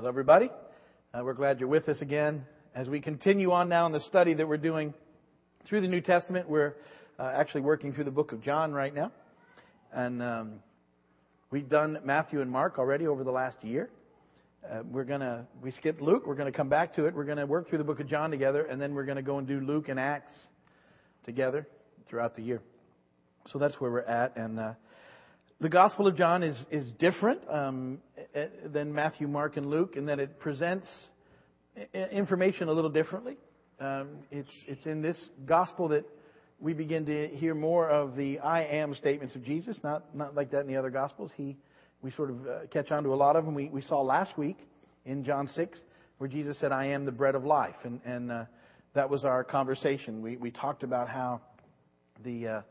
Hello, everybody. Uh, we're glad you're with us again. As we continue on now in the study that we're doing through the New Testament, we're uh, actually working through the book of John right now. And um, we've done Matthew and Mark already over the last year. Uh, we're gonna we skipped Luke. We're gonna come back to it. We're gonna work through the book of John together, and then we're gonna go and do Luke and Acts together throughout the year. So that's where we're at. And uh, the Gospel of John is is different um, eh, than Matthew, Mark, and Luke in that it presents information a little differently. Um, it's it's in this gospel that we begin to hear more of the I am statements of Jesus, not not like that in the other gospels. He we sort of uh, catch on to a lot of them. We we saw last week in John six where Jesus said, "I am the bread of life," and and uh, that was our conversation. We we talked about how the uh,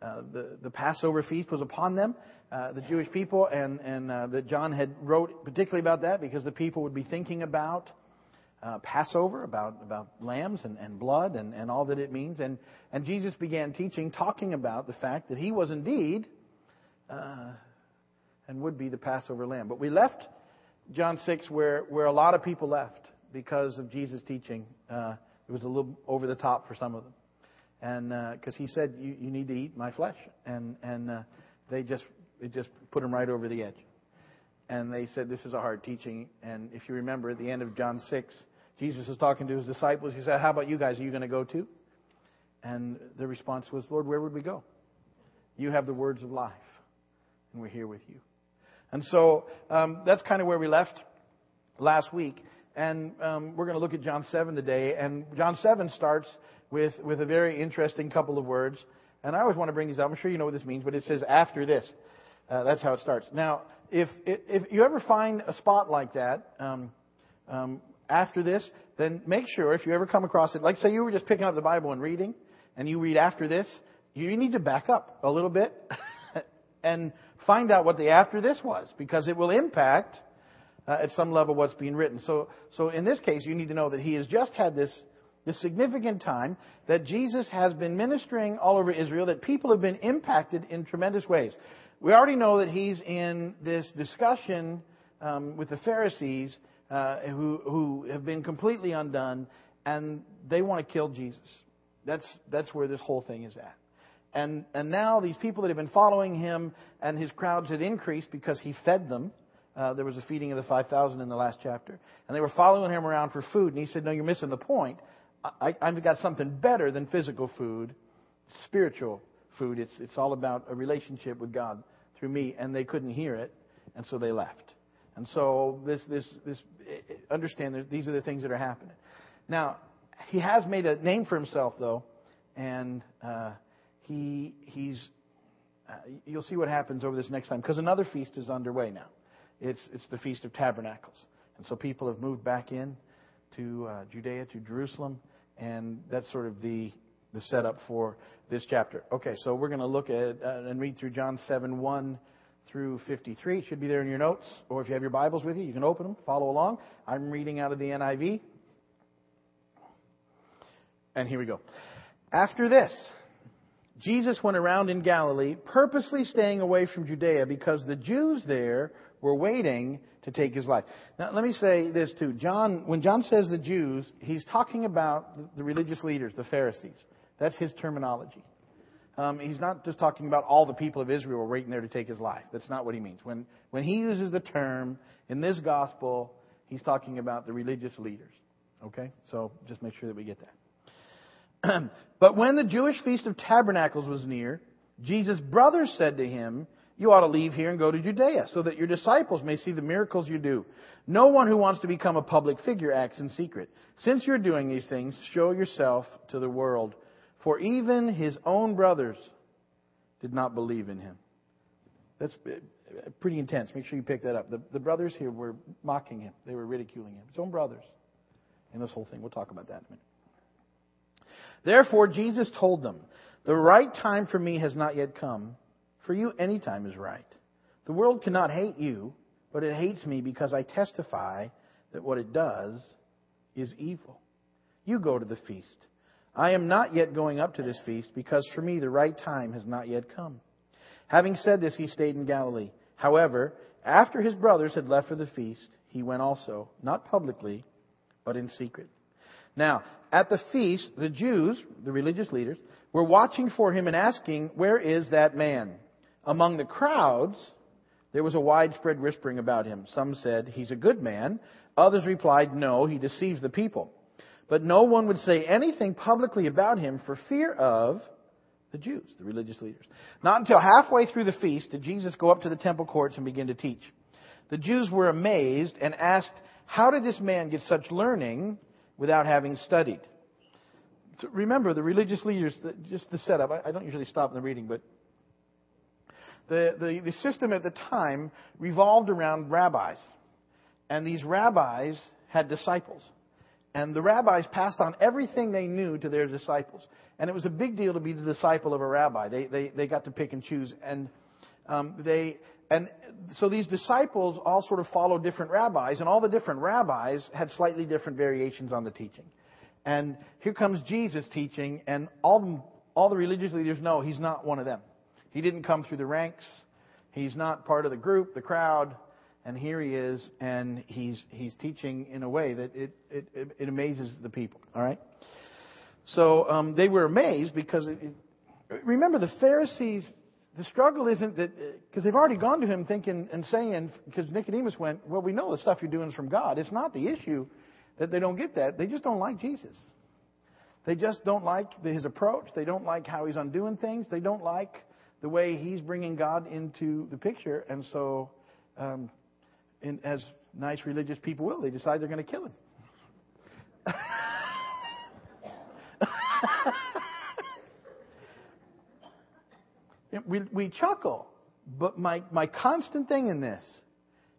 the, the Passover feast was upon them, uh, the Jewish people, and, and uh, that John had wrote particularly about that because the people would be thinking about uh, Passover, about, about lambs and, and blood and, and all that it means. And, and Jesus began teaching, talking about the fact that he was indeed uh, and would be the Passover lamb. But we left John 6 where, where a lot of people left because of Jesus' teaching. Uh, it was a little over the top for some of them and because uh, he said you, you need to eat my flesh, and and uh, they just it just put him right over the edge, and they said this is a hard teaching. And if you remember at the end of John six, Jesus is talking to his disciples. He said, "How about you guys? Are you going to go too?" And the response was, "Lord, where would we go? You have the words of life, and we're here with you." And so um, that's kind of where we left last week. And um, we're going to look at John 7 today. And John 7 starts with, with a very interesting couple of words. And I always want to bring these up. I'm sure you know what this means, but it says after this. Uh, that's how it starts. Now, if, if you ever find a spot like that, um, um, after this, then make sure if you ever come across it, like say you were just picking up the Bible and reading, and you read after this, you need to back up a little bit and find out what the after this was, because it will impact uh, at some level what's being written. So, so in this case, you need to know that he has just had this, this significant time that Jesus has been ministering all over Israel, that people have been impacted in tremendous ways. We already know that he's in this discussion um, with the Pharisees uh, who, who have been completely undone, and they want to kill Jesus. That's, that's where this whole thing is at. And, and now these people that have been following him and his crowds had increased because he fed them. Uh, there was a feeding of the 5,000 in the last chapter. And they were following him around for food. And he said, No, you're missing the point. I, I've got something better than physical food, spiritual food. It's, it's all about a relationship with God through me. And they couldn't hear it. And so they left. And so this, this, this, understand that these are the things that are happening. Now, he has made a name for himself, though. And uh, he, he's, uh, you'll see what happens over this next time. Because another feast is underway now. It's, it's the Feast of Tabernacles. And so people have moved back in to uh, Judea, to Jerusalem, and that's sort of the, the setup for this chapter. Okay, so we're going to look at uh, and read through John 7 1 through 53. It should be there in your notes, or if you have your Bibles with you, you can open them, follow along. I'm reading out of the NIV. And here we go. After this, Jesus went around in Galilee, purposely staying away from Judea because the Jews there were waiting to take his life. Now, let me say this too. John, when John says the Jews, he's talking about the religious leaders, the Pharisees. That's his terminology. Um, he's not just talking about all the people of Israel waiting there to take his life. That's not what he means. When, when he uses the term in this gospel, he's talking about the religious leaders. Okay? So just make sure that we get that. but when the Jewish Feast of Tabernacles was near, Jesus' brothers said to him, you ought to leave here and go to Judea so that your disciples may see the miracles you do. No one who wants to become a public figure acts in secret. Since you're doing these things, show yourself to the world. For even his own brothers did not believe in him. That's uh, pretty intense. Make sure you pick that up. The, the brothers here were mocking him, they were ridiculing him. His own brothers in this whole thing. We'll talk about that in a minute. Therefore, Jesus told them, The right time for me has not yet come for you, any time is right. The world cannot hate you, but it hates me because I testify that what it does is evil. You go to the feast. I am not yet going up to this feast because for me the right time has not yet come. Having said this, he stayed in Galilee. However, After his brothers had left for the feast, he went also, not publicly, but in secret. Now, at the feast, the Jews, the religious leaders, were watching for him and asking, Where is that man? Among the crowds, there was a widespread whispering about him. Some said, He's a good man. Others replied, No, he deceives the people. But no one would say anything publicly about him for fear of the Jews, the religious leaders. Not until halfway through the feast did Jesus go up to the temple courts and begin to teach. The Jews were amazed and asked, How did this man get such learning without having studied? remember, the religious leaders, just the setup, I don't usually stop in the reading, but the, the, the system at the time revolved around rabbis. And these rabbis had disciples. And the rabbis passed on everything they knew to their disciples. And it was a big deal to be the disciple of a rabbi. They, they, they got to pick and choose. And um, they, and so these disciples all sort of followed different rabbis, and all the different rabbis had slightly different variations on the teaching. And here comes Jesus teaching, and all, all the religious leaders know he's not one of them. He didn't come through the ranks. He's not part of the group, the crowd. And here he is, and he's, he's teaching in a way that it, it, it amazes the people. All right? So um, they were amazed because, it, remember, the Pharisees, the struggle isn't that, because they've already gone to him thinking and saying, because Nicodemus went, well, we know the stuff you're doing is from God. It's not the issue that they don't get that. They just don't like Jesus. They just don't like his approach. They don't like how he's undoing things. They don't like the way he's bringing God into the picture. And so um, as nice religious people will, they decide they're going to kill him. we, we chuckle, but my, my constant thing in this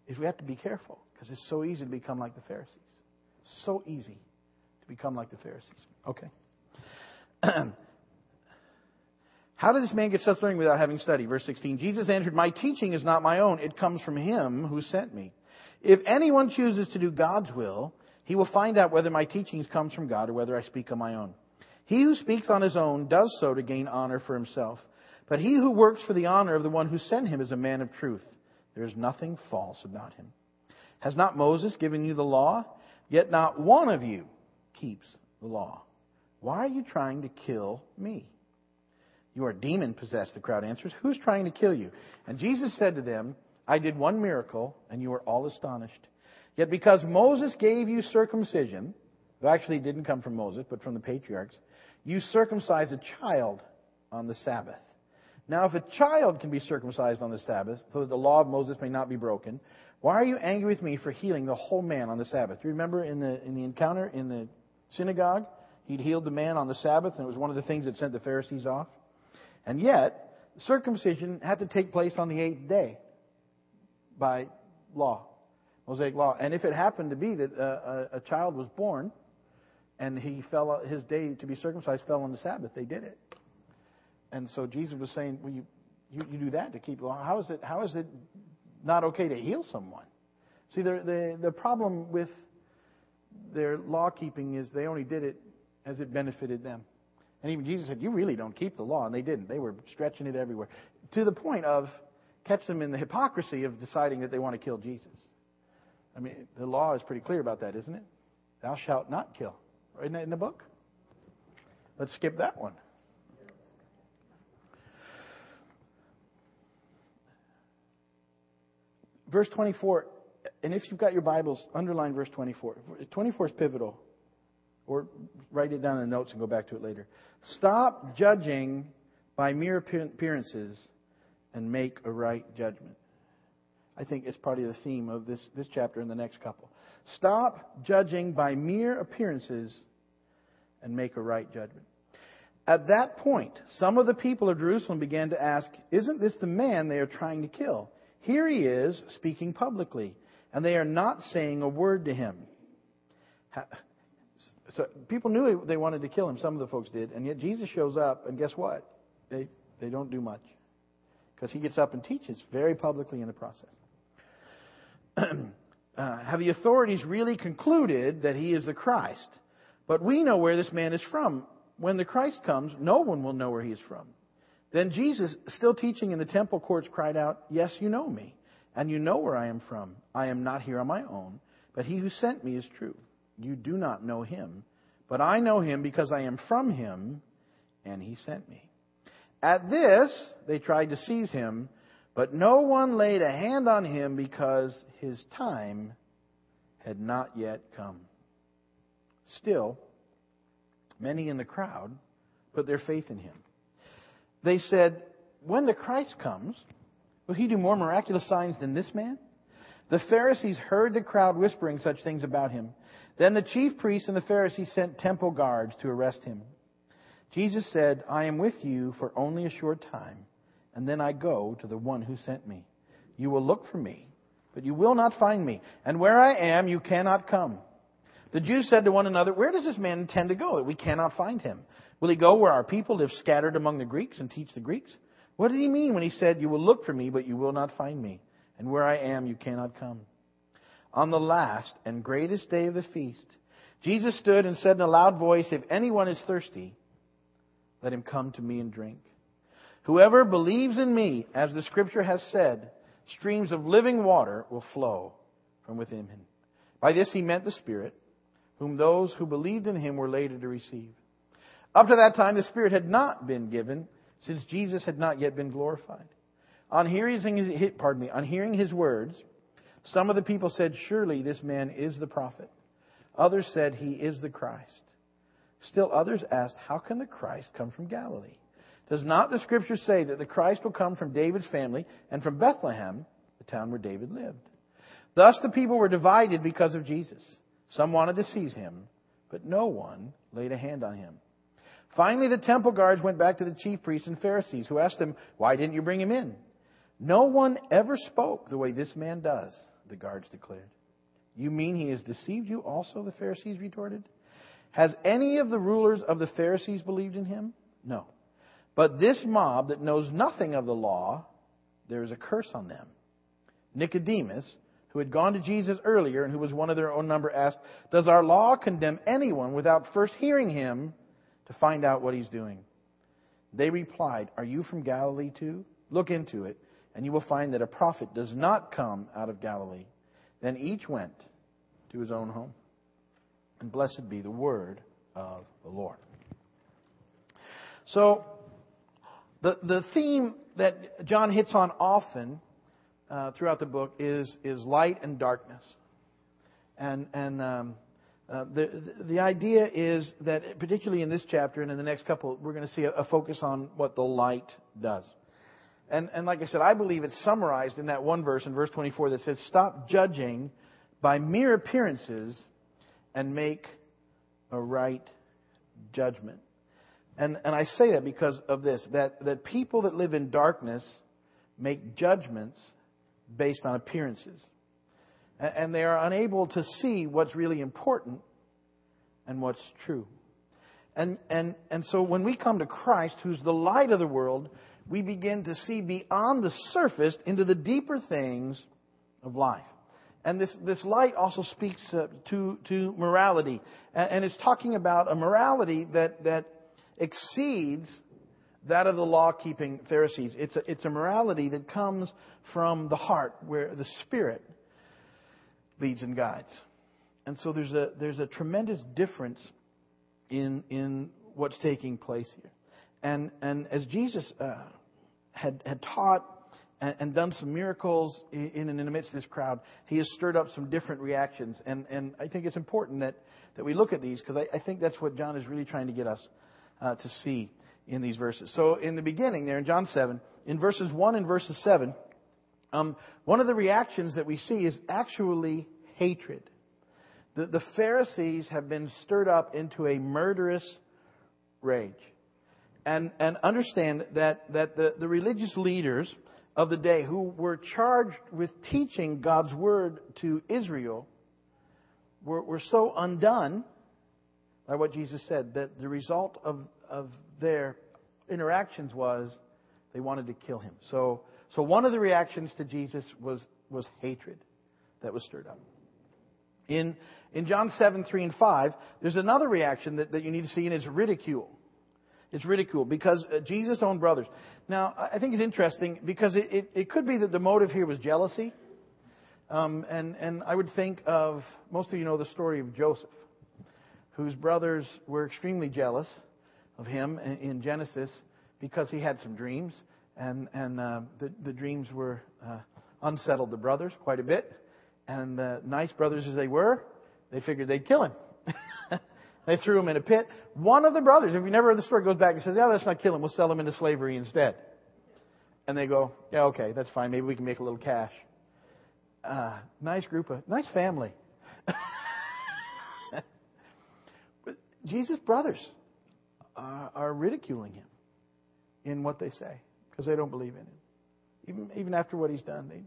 is we have to be careful because it's so easy to become like the Pharisees. So easy to become like the Pharisees. Okay. How did this man get such learning without having studied? Verse 16. Jesus answered, My teaching is not my own. It comes from him who sent me. If anyone chooses to do God's will, he will find out whether my teachings comes from God or whether I speak on my own. He who speaks on his own does so to gain honor for himself. But he who works for the honor of the one who sent him is a man of truth. There is nothing false about him. Has not Moses given you the law? Yet not one of you keeps the law. Why are you trying to kill me? You are demon possessed, the crowd answers. Who's trying to kill you? And Jesus said to them, I did one miracle, and you are all astonished. Yet because Moses gave you circumcision, who actually didn't come from Moses, but from the patriarchs, you circumcise a child on the Sabbath. Now, if a child can be circumcised on the Sabbath, so that the law of Moses may not be broken, why are you angry with me for healing the whole man on the Sabbath? Do you remember in the, in the encounter in the synagogue? He'd healed the man on the Sabbath, and it was one of the things that sent the Pharisees off. And yet, circumcision had to take place on the eighth day by law, Mosaic law. And if it happened to be that a, a, a child was born and he fell, his day to be circumcised fell on the Sabbath, they did it. And so Jesus was saying, well, you, you, you do that to keep law. How is it, how is it not okay to heal someone? See, the, the, the problem with their law keeping is they only did it as it benefited them. And even Jesus said, You really don't keep the law. And they didn't. They were stretching it everywhere. To the point of catch them in the hypocrisy of deciding that they want to kill Jesus. I mean, the law is pretty clear about that, isn't it? Thou shalt not kill. Right in the book? Let's skip that one. Verse 24, and if you've got your Bibles, underline verse 24. 24 is pivotal. Or write it down in the notes and go back to it later. Stop judging by mere appearances and make a right judgment. I think it's part of the theme of this, this chapter and the next couple. Stop judging by mere appearances and make a right judgment. At that point, some of the people of Jerusalem began to ask, Isn't this the man they are trying to kill? Here he is speaking publicly, and they are not saying a word to him. So people knew they wanted to kill him. Some of the folks did, and yet Jesus shows up, and guess what? They they don't do much because he gets up and teaches very publicly in the process. uh, have the authorities really concluded that he is the Christ? But we know where this man is from. When the Christ comes, no one will know where he is from. Then Jesus, still teaching in the temple courts, cried out, Yes, you know me and you know where I am from. I am not here on my own, but he who sent me is true. You do not know him, but I know him because I am from him, and he sent me. At this, they tried to seize him, but no one laid a hand on him because his time had not yet come. Still, many in the crowd put their faith in him. They said, When the Christ comes, will he do more miraculous signs than this man? The Pharisees heard the crowd whispering such things about him. Then the chief priests and the Pharisees sent temple guards to arrest him. Jesus said, I am with you for only a short time, and then I go to the one who sent me. You will look for me, but you will not find me. And where I am, you cannot come. The Jews said to one another, Where does this man intend to go that we cannot find him? Will he go where our people live scattered among the Greeks and teach the Greeks? What did he mean when he said, You will look for me, but you will not find me? And where I am, you cannot come. On the last and greatest day of the feast, Jesus stood and said in a loud voice, If anyone is thirsty, let him come to me and drink. Whoever believes in me, as the scripture has said, streams of living water will flow from within him. By this he meant the Spirit, whom those who believed in him were later to receive. Up to that time, the Spirit had not been given, since Jesus had not yet been glorified. On hearing his, pardon me, on hearing his words, some of the people said, Surely this man is the prophet. Others said, He is the Christ. Still others asked, How can the Christ come from Galilee? Does not the scripture say that the Christ will come from David's family and from Bethlehem, the town where David lived? Thus the people were divided because of Jesus. Some wanted to seize him, but no one laid a hand on him. Finally, the temple guards went back to the chief priests and Pharisees, who asked them, Why didn't you bring him in? No one ever spoke the way this man does, the guards declared. You mean he has deceived you also? The Pharisees retorted. Has any of the rulers of the Pharisees believed in him? No. But this mob that knows nothing of the law, there is a curse on them. Nicodemus, who had gone to Jesus earlier and who was one of their own number, asked, Does our law condemn anyone without first hearing him to find out what he's doing? They replied, Are you from Galilee too? Look into it, and you will find that a prophet does not come out of Galilee. Then each went to his own home. And blessed be the word of the Lord. So, the, the theme that John hits on often uh, throughout the book is, is light and darkness. And, and um, uh, the, the idea is that, particularly in this chapter and in the next couple, we're going to see a, a focus on what the light does. And, and like I said, I believe it's summarized in that one verse, in verse 24, that says, Stop judging by mere appearances and make a right judgment. And, and I say that because of this that, that people that live in darkness make judgments based on appearances. And, and they are unable to see what's really important and what's true. And, and, and so when we come to Christ, who's the light of the world, we begin to see beyond the surface into the deeper things of life. And this, this light also speaks uh, to, to morality. And, and, it's talking about a morality that, that exceeds that of the law keeping Pharisees. It's a, it's a morality that comes from the heart, where the Spirit leads and guides. And so there's a, there's a tremendous difference in, in what's taking place here. And, and as Jesus uh, had, had taught and, and done some miracles in, in in the midst of this crowd, he has stirred up some different reactions. And, and I think it's important that, that we look at these because I, I think that's what John is really trying to get us uh, to see in these verses. So in the beginning there in John 7, in verses 1 and verses 7, um, one of the reactions that we see is actually hatred. The, the Pharisees have been stirred up into a murderous rage. And, and understand that, that the, the religious leaders of the day who were charged with teaching God's word to Israel were, were so undone by what Jesus said that the result of, of their interactions was they wanted to kill him. So, so one of the reactions to Jesus was, was hatred that was stirred up. In, in John 7, 3 and 5, there's another reaction that, that you need to see, and it's ridicule. It's ridicule because uh, Jesus' own brothers. Now, I think it's interesting because it, it, it could be that the motive here was jealousy. Um, and, and I would think of, most of you know the story of Joseph, whose brothers were extremely jealous of him in, Genesis because he had some dreams. And, and uh, the, the dreams were uh, unsettled the brothers quite a bit. And nice brothers as they were, they figured they'd kill him. they threw him in a pit. One of the brothers, if you never heard the story, goes back and says, Yeah, let's not kill him. We'll sell him into slavery instead. And they go, Yeah, okay, that's fine. Maybe we can make a little cash. Uh, nice group of, nice family. Jesus' brothers are, are ridiculing him in what they say because they don't believe in him. Even, even after what he's done, they,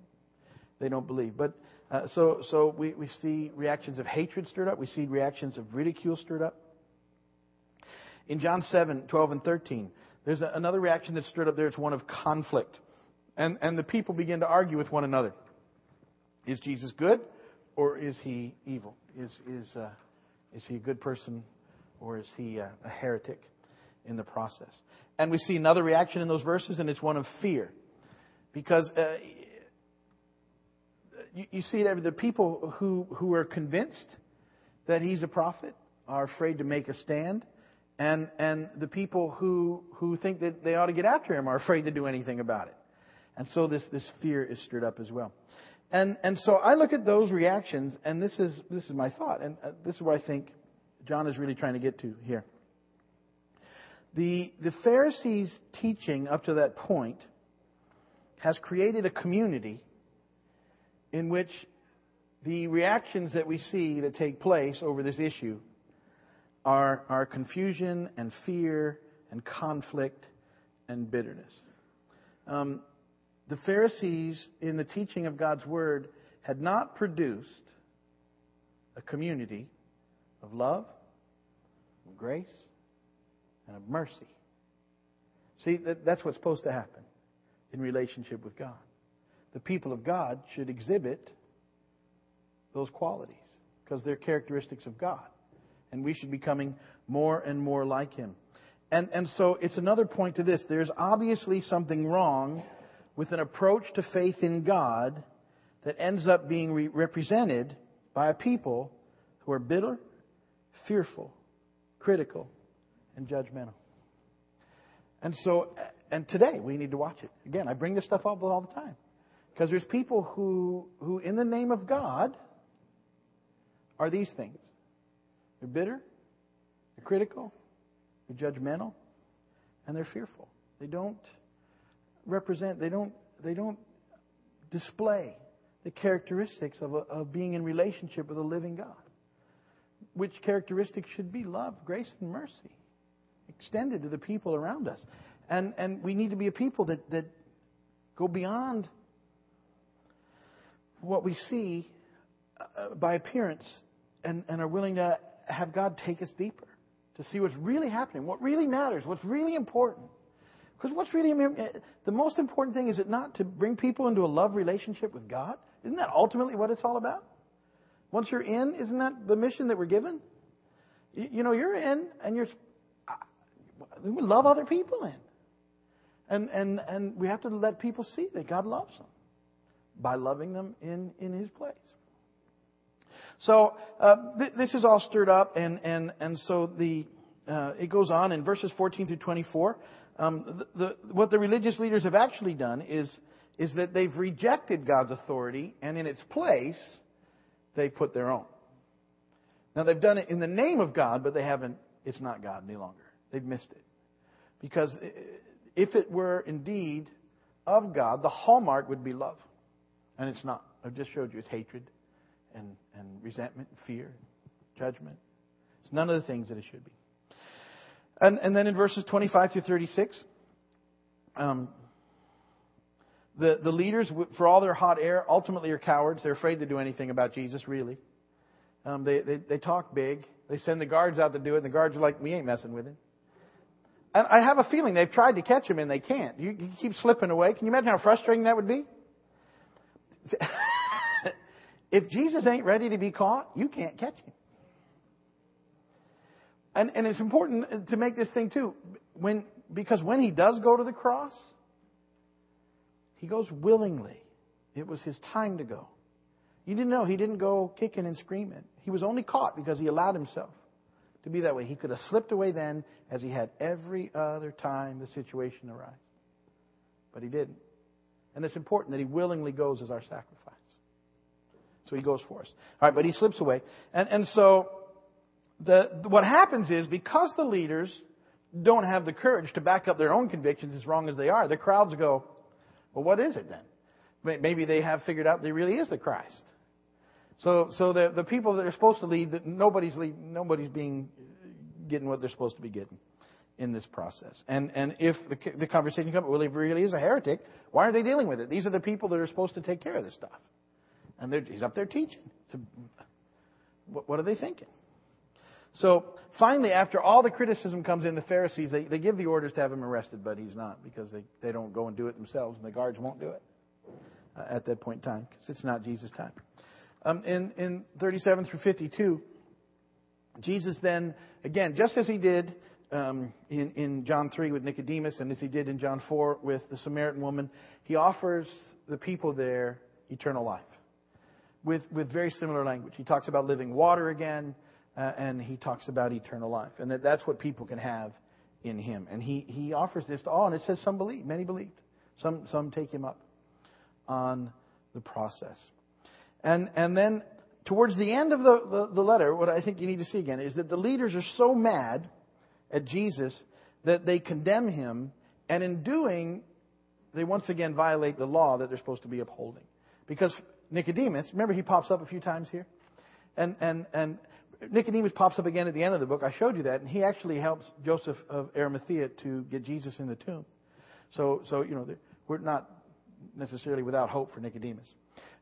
they don't believe. But uh, so, so we, we see reactions of hatred stirred up. We see reactions of ridicule stirred up. In John 7, 12 and 13, there's a, another reaction that's stirred up there. It's one of conflict. And, and the people begin to argue with one another. Is Jesus good or is he evil? Is, is, uh, is he a good person or is he a, a heretic in the process? And we see another reaction in those verses, and it's one of fear. Because uh, you, you see that the people who, who are convinced that he's a prophet are afraid to make a stand. And, and the people who, who think that they ought to get after him are afraid to do anything about it. And so this, this fear is stirred up as well. And, and so I look at those reactions, and this is, this is my thought, and uh, this is what I think John is really trying to get to here. The, the Pharisees' teaching up to that point has created a community in which the reactions that we see that take place over this issue are, are confusion and fear and conflict and bitterness. Um, the Pharisees, in the teaching of God's Word, had not produced a community of love, of grace, and of mercy. See, that, that's what's supposed to happen in relationship with God. The people of God should exhibit those qualities because they're characteristics of God. And we should be coming more and more like Him. And, and so it's another point to this. There's obviously something wrong with an approach to faith in God that ends up being re- represented by a people who are bitter, fearful, critical, and judgmental. And so, and today we need to watch it. Again, I bring this stuff up all the time. Because there's people who, who, in the name of God, are these things. They're bitter, they're critical, they're judgmental, and they're fearful. They don't represent, they don't, they don't display the characteristics of, a, of being in relationship with a living God. Which characteristics should be love, grace, and mercy extended to the people around us. And, and we need to be a people that, that go beyond what we see uh, by appearance and, and are willing to have God take us deeper to see what's really happening, what really matters, what's really important. Because what's really uh, the most important thing is it not to bring people into a love relationship with God? Isn't that ultimately what it's all about? Once you're in, isn't that the mission that we're given? You, you know, you're in and you're we love other people in. And and and we have to let people see that God loves them by loving them in in His place. So uh, th- this is all stirred up, and and and so the uh, it goes on in verses 14 through 24. Um, the, the, what the religious leaders have actually done is, is that they've rejected God's authority, and in its place, they put their own. Now, they've done it in the name of God, but they haven't, it's not God any longer. They've missed it. Because if it were indeed of God, the hallmark would be love. And it's not. I've just showed you it's hatred and, and resentment, and fear, judgment. It's none of the things that it should be. And, and then in verses 25 through 36, um, the, the leaders, for all their hot air, ultimately are cowards. They're afraid to do anything about Jesus, really. Um, they, they, they talk big. They send the guards out to do it, and the guards are like, we ain't messing with him. And I have a feeling they've tried to catch him, and they can't. You, you keep slipping away. Can you imagine how frustrating that would be? if Jesus ain't ready to be caught, you can't catch him. And, and it's important to make this thing too, when, because when he does go to the cross, he goes willingly. It was his time to go. You didn't know. He didn't go kicking and screaming. He was only caught because he allowed himself to be that way. He could have slipped away then as he had every other time the situation arose. But he didn't. And it's important that he willingly goes as our sacrifice. So he goes for us. All right, but he slips away. And, and so the, what happens is because the leaders don't have the courage to back up their own convictions as wrong as they are, the crowds go, well, what is it then? Maybe they have figured out they really is the Christ. So, so the, the people that are supposed to lead, that nobody's lead, nobody's being getting what they're supposed to be getting in this process. And and if the, the conversation comes, well, he really is a heretic, why are they dealing with it? These are the people that are supposed to take care of this stuff, and he's up there teaching. What, what are they thinking? So finally, after all the criticism comes in, the Pharisees they, they give the orders to have him arrested, but he's not because they they don't go and do it themselves, and the guards won't do it uh, at that point in time because it's not Jesus' time. Um, in, in 37 through 52, Jesus then, again, just as he did um, in, in John 3 with Nicodemus and as he did in John 4 with the Samaritan woman, he offers the people there eternal life with, with very similar language. He talks about living water again, uh, and he talks about eternal life, and that that's what people can have in him. And he, he offers this to all, and it says some believe, many believed. Some, some take him up on the process. And, and then towards the end of the, the, the, letter, what I think you need to see again is that the leaders are so mad at Jesus that they condemn him, and in doing, they once again violate the law that they're supposed to be upholding. Because Nicodemus, remember he pops up a few times here? And, and, and Nicodemus pops up again at the end of the book. I showed you that, and he actually helps Joseph of Arimathea to get Jesus in the tomb. So, so you know, we're not necessarily without hope for Nicodemus.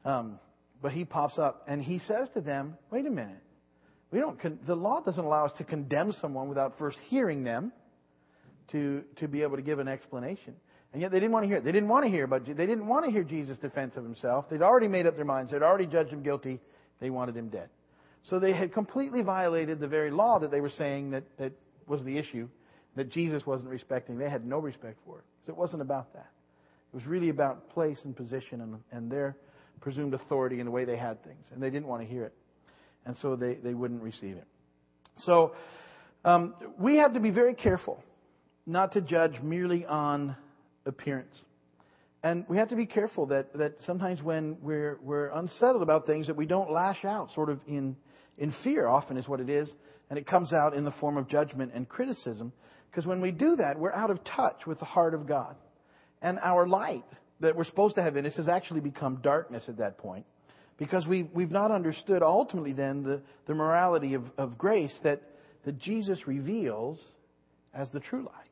Um, but he pops up and he says to them, wait a minute. We don't, con- the law doesn't allow us to condemn someone without first hearing them to, to be able to give an explanation. And yet they didn't want to hear it. They didn't want to hear about, they didn't want to hear Jesus' defense of himself. They'd already made up their minds. They'd already judged him guilty. They wanted him dead. So they had completely violated the very law that they were saying that, that was the issue, that Jesus wasn't respecting. They had no respect for it. So it wasn't about that. It was really about place and position and, and their presumed authority and the way they had things, and they didn't want to hear it. And so they, they wouldn't receive it. So um, we have to be very careful not to judge merely on appearance. And we have to be careful that, that sometimes when we're, we're unsettled about things that we don't lash out sort of in, in fear, often is what it is, and it comes out in the form of judgment and criticism. Because when we do that, we're out of touch with the heart of God. And our light that we're supposed to have in us has actually become darkness at that point because we've, we've not understood ultimately then the, the morality of, of grace that, that Jesus reveals as the true light.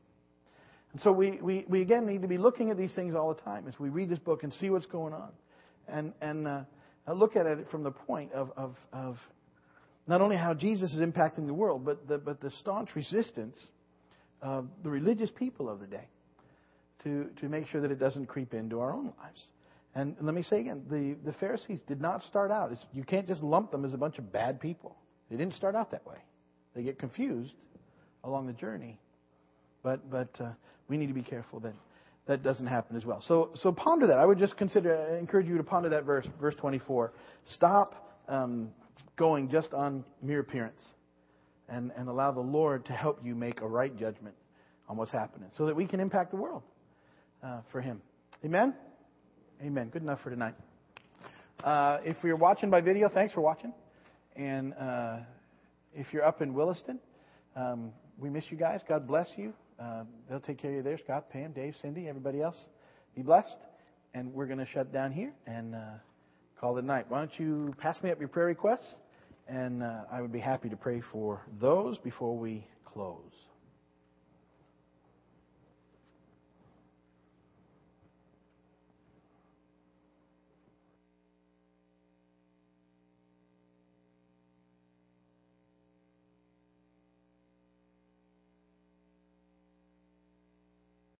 And so we, we, we again need to be looking at these things all the time as we read this book and see what's going on. And, and uh, look at it from the point of, of, of not only how Jesus is impacting the world, but the, but the staunch resistance of the religious people of the day to, to make sure that it doesn't creep into our own lives. And let me say again, the, the Pharisees did not start out. As, you can't just lump them as a bunch of bad people. They didn't start out that way. They get confused along the journey. But, but uh, we need to be careful that that doesn't happen as well. So, so ponder that. I would just consider, I encourage you to ponder that verse, verse 24. Stop um, going just on mere appearance and, and allow the Lord to help you make a right judgment on what's happening so that we can impact the world uh, for Him. Amen? Amen. Good enough for tonight. Uh, if you're watching by video, thanks for watching. And uh, if you're up in Williston, um, we miss you guys. God bless you. Uh, they'll take care of you there. Scott, Pam, Dave, Cindy, everybody else. Be blessed. And we're going to shut down here and uh, call it a night. Why don't you pass me up your prayer requests? And uh, I would be happy to pray for those before we close.